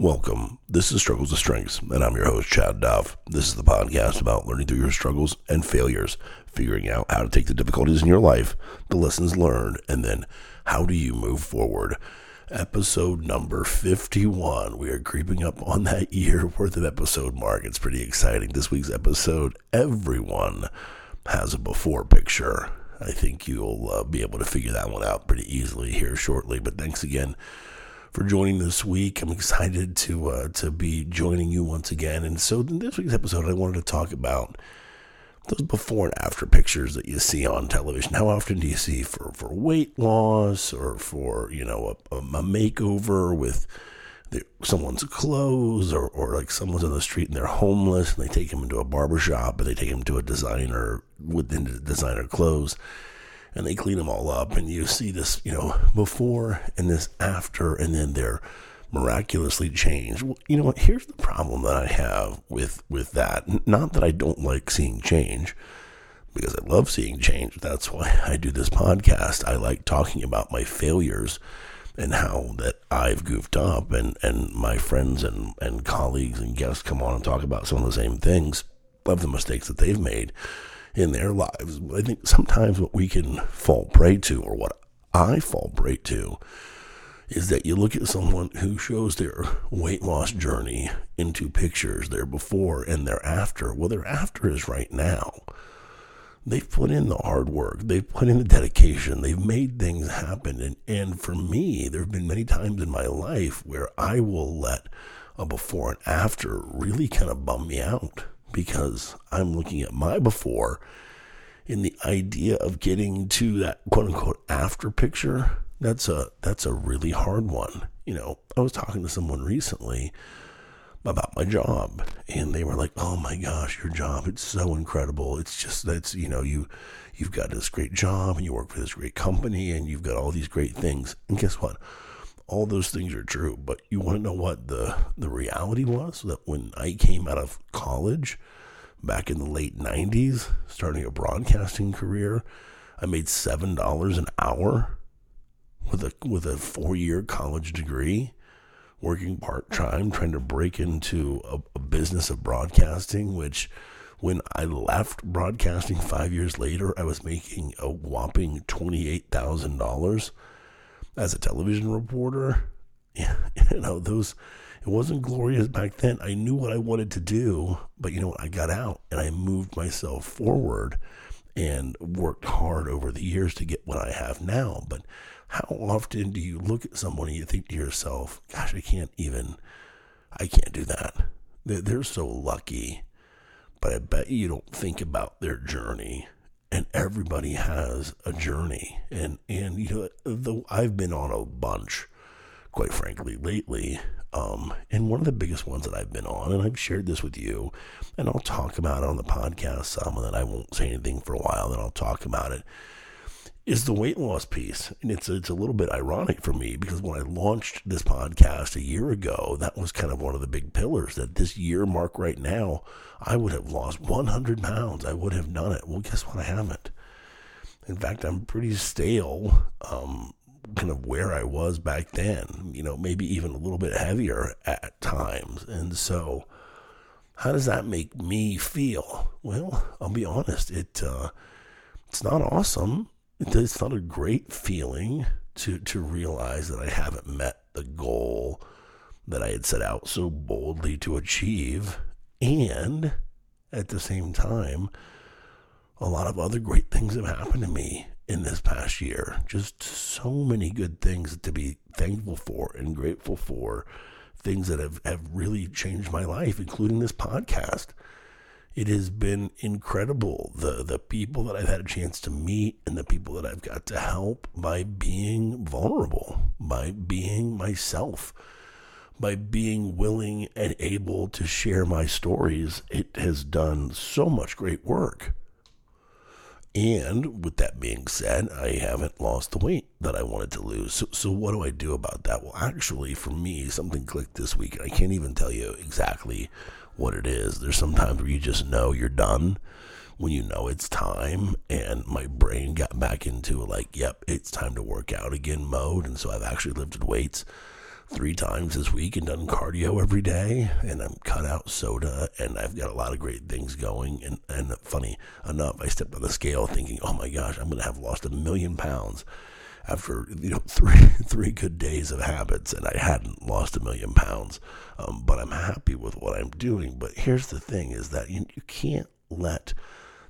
Welcome. This is Struggles to Strengths, and I'm your host, Chad Duff. This is the podcast about learning through your struggles and failures, figuring out how to take the difficulties in your life, the lessons learned, and then how do you move forward. Episode number 51. We are creeping up on that year worth of episode mark. It's pretty exciting. This week's episode, everyone has a before picture. I think you'll uh, be able to figure that one out pretty easily here shortly. But thanks again for joining this week. I'm excited to uh, to be joining you once again. And so, in this week's episode, I wanted to talk about those before and after pictures that you see on television. How often do you see for, for weight loss or for you know a, a makeover with the, someone's clothes or, or like someone's on the street and they're homeless and they take them into a barber shop and they take them to a designer within the designer clothes and they clean them all up and you see this you know before and this after and then they're miraculously changed. Well, you know what? Here's the problem that i have with with that. Not that i don't like seeing change because i love seeing change. That's why i do this podcast. I like talking about my failures and how that I've goofed up and, and my friends and, and colleagues and guests come on and talk about some of the same things. Of the mistakes that they've made in their lives. I think sometimes what we can fall prey to, or what I fall prey to, is that you look at someone who shows their weight loss journey into pictures, their before and their after. Well, their after is right now. They've put in the hard work, they've put in the dedication, they've made things happen. And, and for me, there have been many times in my life where I will let a before and after really kind of bum me out because I'm looking at my before in the idea of getting to that quote unquote after picture. That's a that's a really hard one. You know, I was talking to someone recently about my job and they were like, "Oh my gosh, your job it's so incredible. It's just that's, you know, you you've got this great job and you work for this great company and you've got all these great things." And guess what? All those things are true. But you want to know what the, the reality was? That when I came out of college back in the late 90s, starting a broadcasting career, I made $7 an hour with a, with a four year college degree, working part time, trying to break into a, a business of broadcasting, which when I left broadcasting five years later, I was making a whopping $28,000 as a television reporter, you know, those, it wasn't glorious back then. I knew what I wanted to do, but you know what? I got out and I moved myself forward and worked hard over the years to get what I have now. But how often do you look at someone and you think to yourself, gosh, I can't even, I can't do that. They're, they're so lucky. But I bet you don't think about their journey and everybody has a journey. And and you know though I've been on a bunch quite frankly lately um, and one of the biggest ones that I've been on and I've shared this with you and I'll talk about it on the podcast some and then I won't say anything for a while then I'll talk about it is the weight loss piece. And it's, it's a little bit ironic for me because when I launched this podcast a year ago, that was kind of one of the big pillars that this year mark right now, I would have lost 100 pounds. I would have done it. Well, guess what? I haven't. In fact, I'm pretty stale, um, kind of where I was back then, you know, maybe even a little bit heavier at times. And so, how does that make me feel? Well, I'll be honest, it, uh, it's not awesome it's not a great feeling to to realize that I haven't met the goal that I had set out so boldly to achieve. And at the same time a lot of other great things have happened to me in this past year. Just so many good things to be thankful for and grateful for. Things that have, have really changed my life including this podcast it has been incredible the the people that I've had a chance to meet and the people that I've got to help by being vulnerable, by being myself, by being willing and able to share my stories. It has done so much great work. And with that being said, I haven't lost the weight that I wanted to lose. So, so what do I do about that? Well, actually, for me, something clicked this week, I can't even tell you exactly what it is. There's sometimes where you just know you're done when you know it's time. And my brain got back into like, yep, it's time to work out again mode. And so I've actually lifted weights three times this week and done cardio every day, and I'm cut out soda, and I've got a lot of great things going. And, and funny enough, I stepped on the scale thinking, oh my gosh, I'm going to have lost a million pounds after you know three three good days of habits, and I hadn't lost a million pounds. Um, but I'm happy with what I'm doing. But here's the thing: is that you, you can't let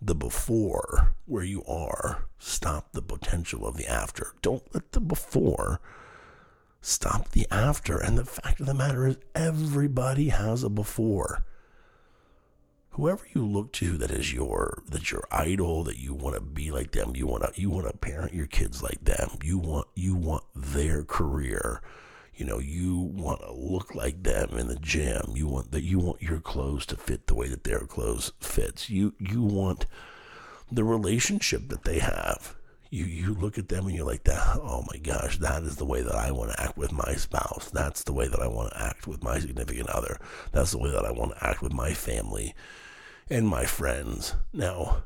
the before where you are stop the potential of the after. Don't let the before stop the after. And the fact of the matter is, everybody has a before. Whoever you look to that is your that your idol, that you want to be like them, you want to you want to parent your kids like them. You want you want their career. You know, you want to look like them in the gym. You want that you want your clothes to fit the way that their clothes fits. You you want the relationship that they have you you look at them and you're like that oh my gosh that is the way that I want to act with my spouse. That's the way that I want to act with my significant other. That's the way that I want to act with my family and my friends. Now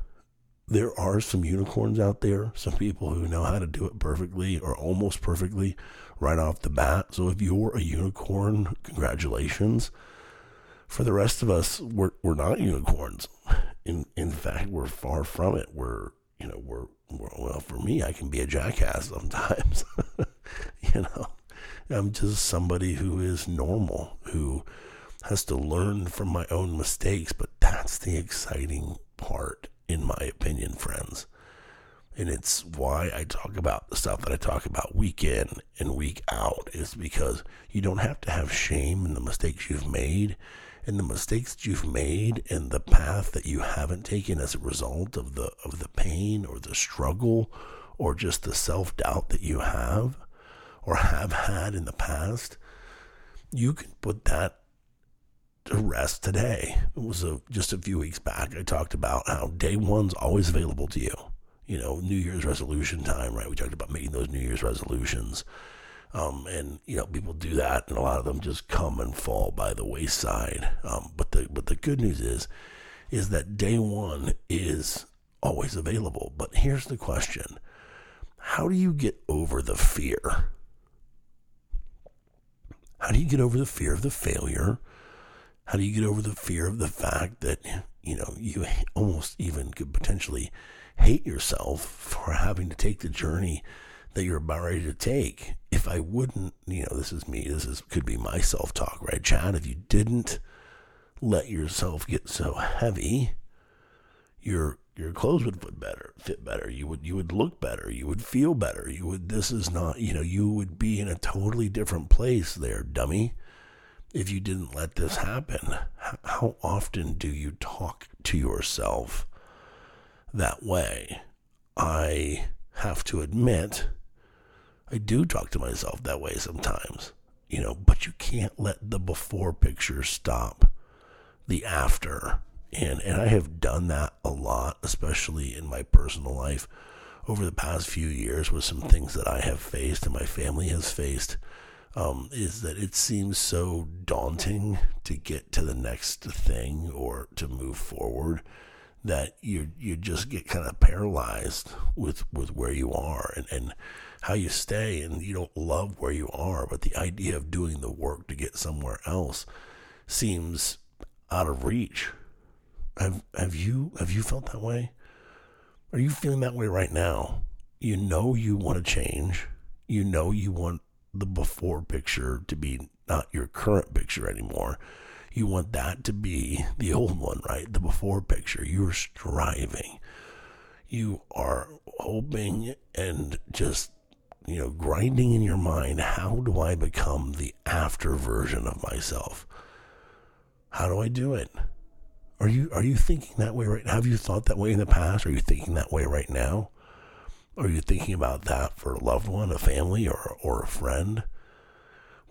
there are some unicorns out there some people who know how to do it perfectly or almost perfectly right off the bat. So if you're a unicorn congratulations. For the rest of us we're, we're not unicorns. In in fact we're far from it. We're you know we're well, for me, I can be a jackass sometimes. you know, I'm just somebody who is normal, who has to learn from my own mistakes. But that's the exciting part, in my opinion, friends. And it's why I talk about the stuff that I talk about week in and week out, is because you don't have to have shame in the mistakes you've made and the mistakes that you've made and the path that you haven't taken as a result of the of the pain or the struggle or just the self-doubt that you have or have had in the past you can put that to rest today. It was a, just a few weeks back i talked about how day one's always available to you. You know new year's resolution time right? We talked about making those new year's resolutions um, and you know people do that, and a lot of them just come and fall by the wayside. Um, but the but the good news is, is that day one is always available. But here's the question: How do you get over the fear? How do you get over the fear of the failure? How do you get over the fear of the fact that you know you almost even could potentially hate yourself for having to take the journey that you're about ready to take. If I wouldn't, you know, this is me, this is could be my self talk, right, Chad? If you didn't let yourself get so heavy, your your clothes would fit better, fit better. You would you would look better. You would feel better. You would. This is not. You know. You would be in a totally different place there, dummy. If you didn't let this happen, how often do you talk to yourself that way? I have to admit I do talk to myself that way sometimes, you know, but you can't let the before picture stop the after. And, and I have done that a lot, especially in my personal life over the past few years with some things that I have faced and my family has faced. Um, is that it seems so daunting to get to the next thing or to move forward that you you just get kind of paralyzed with with where you are and and how you stay and you don't love where you are, but the idea of doing the work to get somewhere else seems out of reach. Have have you have you felt that way? Are you feeling that way right now? You know you want to change. You know you want the before picture to be not your current picture anymore. You want that to be the old one, right? The before picture. You're striving. You are hoping and just you know, grinding in your mind, how do I become the after version of myself? How do I do it? Are you are you thinking that way right? Have you thought that way in the past? Are you thinking that way right now? Are you thinking about that for a loved one, a family, or or a friend?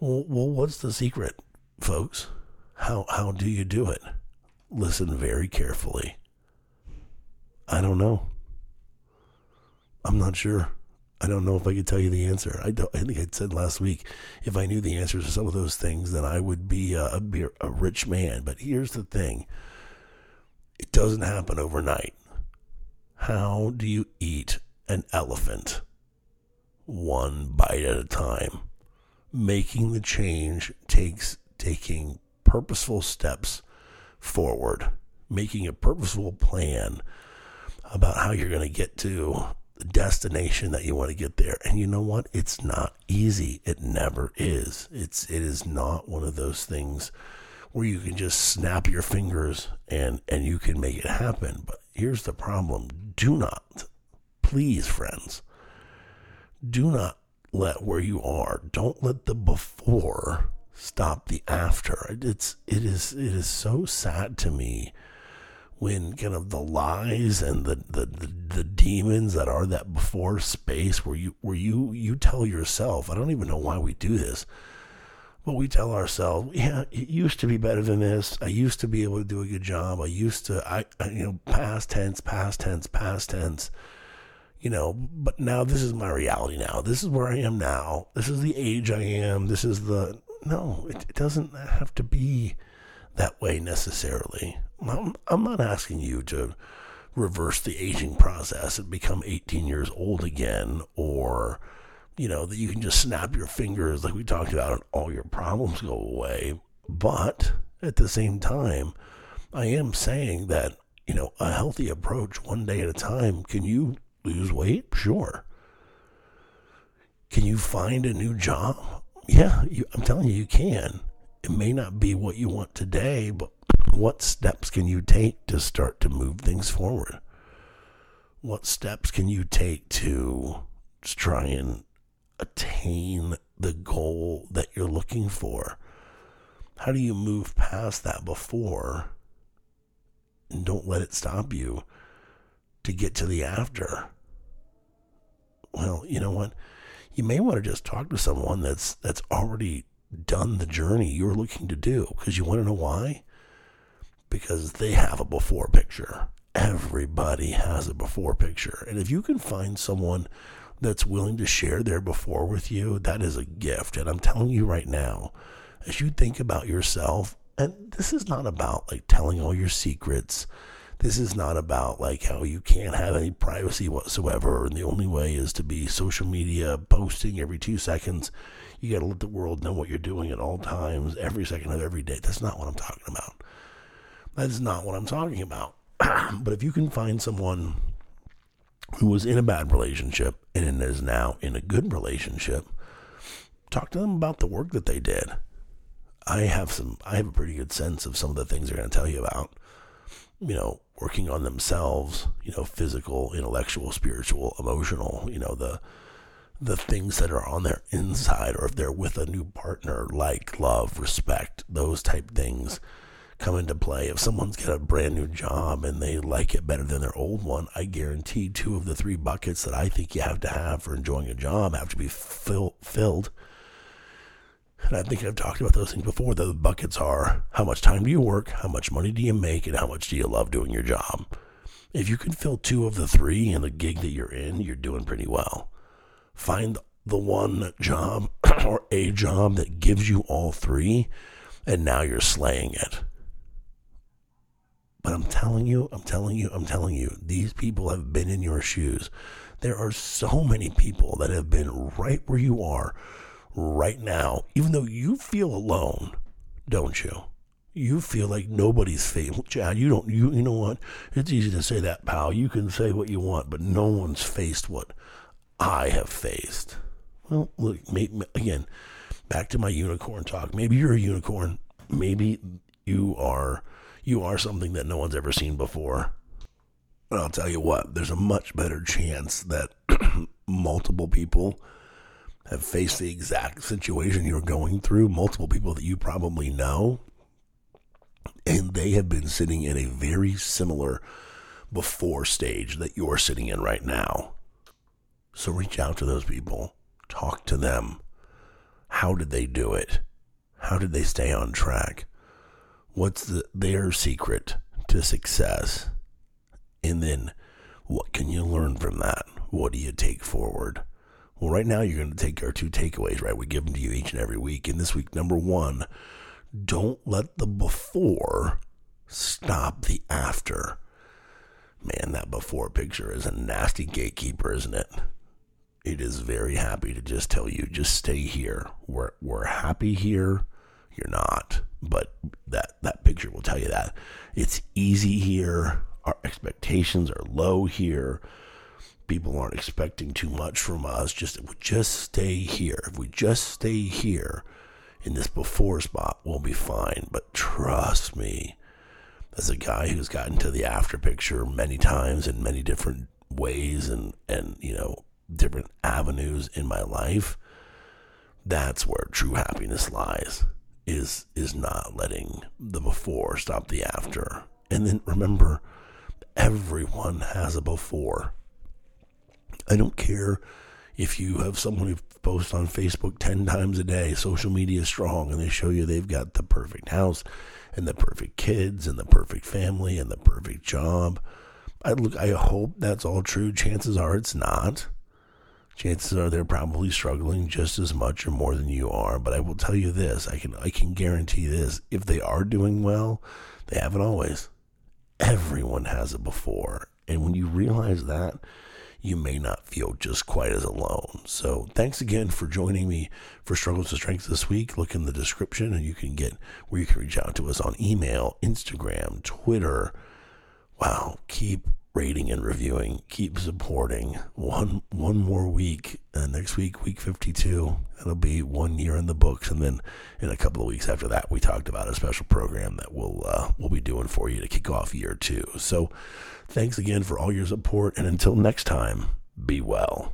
Well, well, what's the secret, folks? How how do you do it? Listen very carefully. I don't know. I'm not sure. I don't know if I could tell you the answer. I don't. I think I said last week, if I knew the answers to some of those things, then I would be a, a, a rich man. But here's the thing: it doesn't happen overnight. How do you eat an elephant? One bite at a time. making the change takes taking purposeful steps forward, making a purposeful plan about how you're going to get to destination that you want to get there. And you know what? It's not easy. It never is. It's it is not one of those things where you can just snap your fingers and and you can make it happen. But here's the problem. Do not please friends. Do not let where you are. Don't let the before stop the after. It's it is it is so sad to me when kind of the lies and the, the, the, the, demons that are that before space where you where you you tell yourself, I don't even know why we do this, but we tell ourselves, yeah, it used to be better than this. I used to be able to do a good job. I used to I, I you know, past tense, past tense, past tense. You know, but now this is my reality now. This is where I am now. This is the age I am. This is the no, it, it doesn't have to be that way necessarily. I'm, not asking you to reverse the aging process and become 18 years old again, or, you know, that you can just snap your fingers like we talked about and all your problems go away. But at the same time, I am saying that, you know, a healthy approach one day at a time. Can you lose weight? Sure. Can you find a new job? Yeah, you, I'm telling you, you can. It may not be what you want today, but what steps can you take to start to move things forward? What steps can you take to try and attain the goal that you're looking for? How do you move past that before and don't let it stop you to get to the after? Well, you know what? You may want to just talk to someone that's that's already done the journey you're looking to do because you want to know why? Because they have a before picture. Everybody has a before picture. And if you can find someone that's willing to share their before with you, that is a gift. And I'm telling you right now, as you think about yourself, and this is not about like telling all your secrets. This is not about like how you can't have any privacy whatsoever, and the only way is to be social media posting every two seconds you got to let the world know what you're doing at all times, every second of every day. That's not what I'm talking about. That is not what I'm talking about. but if you can find someone who was in a bad relationship and is now in a good relationship, talk to them about the work that they did. I have some I have a pretty good sense of some of the things they're going to tell you about. You know, working on themselves, you know, physical, intellectual, spiritual, emotional, you know, the the things that are on their inside, or if they're with a new partner, like love, respect, those type things come into play. If someone's got a brand new job and they like it better than their old one, I guarantee two of the three buckets that I think you have to have for enjoying a job have to be fill, filled. And I think I've talked about those things before. The buckets are how much time do you work, how much money do you make, and how much do you love doing your job. If you can fill two of the three in the gig that you're in, you're doing pretty well. Find the one job or a job that gives you all three, and now you're slaying it. I'm telling you, I'm telling you, I'm telling you, these people have been in your shoes. There are so many people that have been right where you are right now, even though you feel alone, don't you? You feel like nobody's facing. Chad, you don't. You you know what? It's easy to say that, pal. You can say what you want, but no one's faced what I have faced. Well, look, maybe, again, back to my unicorn talk. Maybe you're a unicorn. Maybe you are you are something that no one's ever seen before. I'll tell you what, there's a much better chance that multiple people have faced the exact situation you're going through, multiple people that you probably know, and they have been sitting in a very similar before stage that you're sitting in right now. So reach out to those people, talk to them. How did they do it? How did they stay on track? What's the, their secret to success? And then what can you learn from that? What do you take forward? Well, right now you're going to take our two takeaways, right? We give them to you each and every week. And this week, number one, don't let the before stop the after. Man, that before picture is a nasty gatekeeper, isn't it? it is very happy to just tell you, just stay here. We're we're happy here. You're not, but that that picture will tell you that it's easy here. Our expectations are low here. People aren't expecting too much from us. Just if we just stay here, if we just stay here in this before spot, we'll be fine. But trust me, as a guy who's gotten to the after picture many times in many different ways and and you know different avenues in my life, that's where true happiness lies. Is is not letting the before stop the after. And then remember, everyone has a before. I don't care if you have someone who posts on Facebook 10 times a day, social media is strong, and they show you they've got the perfect house and the perfect kids and the perfect family and the perfect job. I look I hope that's all true. Chances are it's not chances are they're probably struggling just as much or more than you are. But I will tell you this: I can I can guarantee this: if they are doing well, they haven't always. Everyone has it before, and when you realize that, you may not feel just quite as alone. So, thanks again for joining me for Struggles to Strength this week. Look in the description, and you can get where you can reach out to us on email, Instagram, Twitter. Wow, keep rating and reviewing. Keep supporting. One one more week. Uh, next week, week 52. It'll be one year in the books, and then in a couple of weeks after that, we talked about a special program that we'll uh, we'll be doing for you to kick off year two. So, thanks again for all your support, and until next time, be well.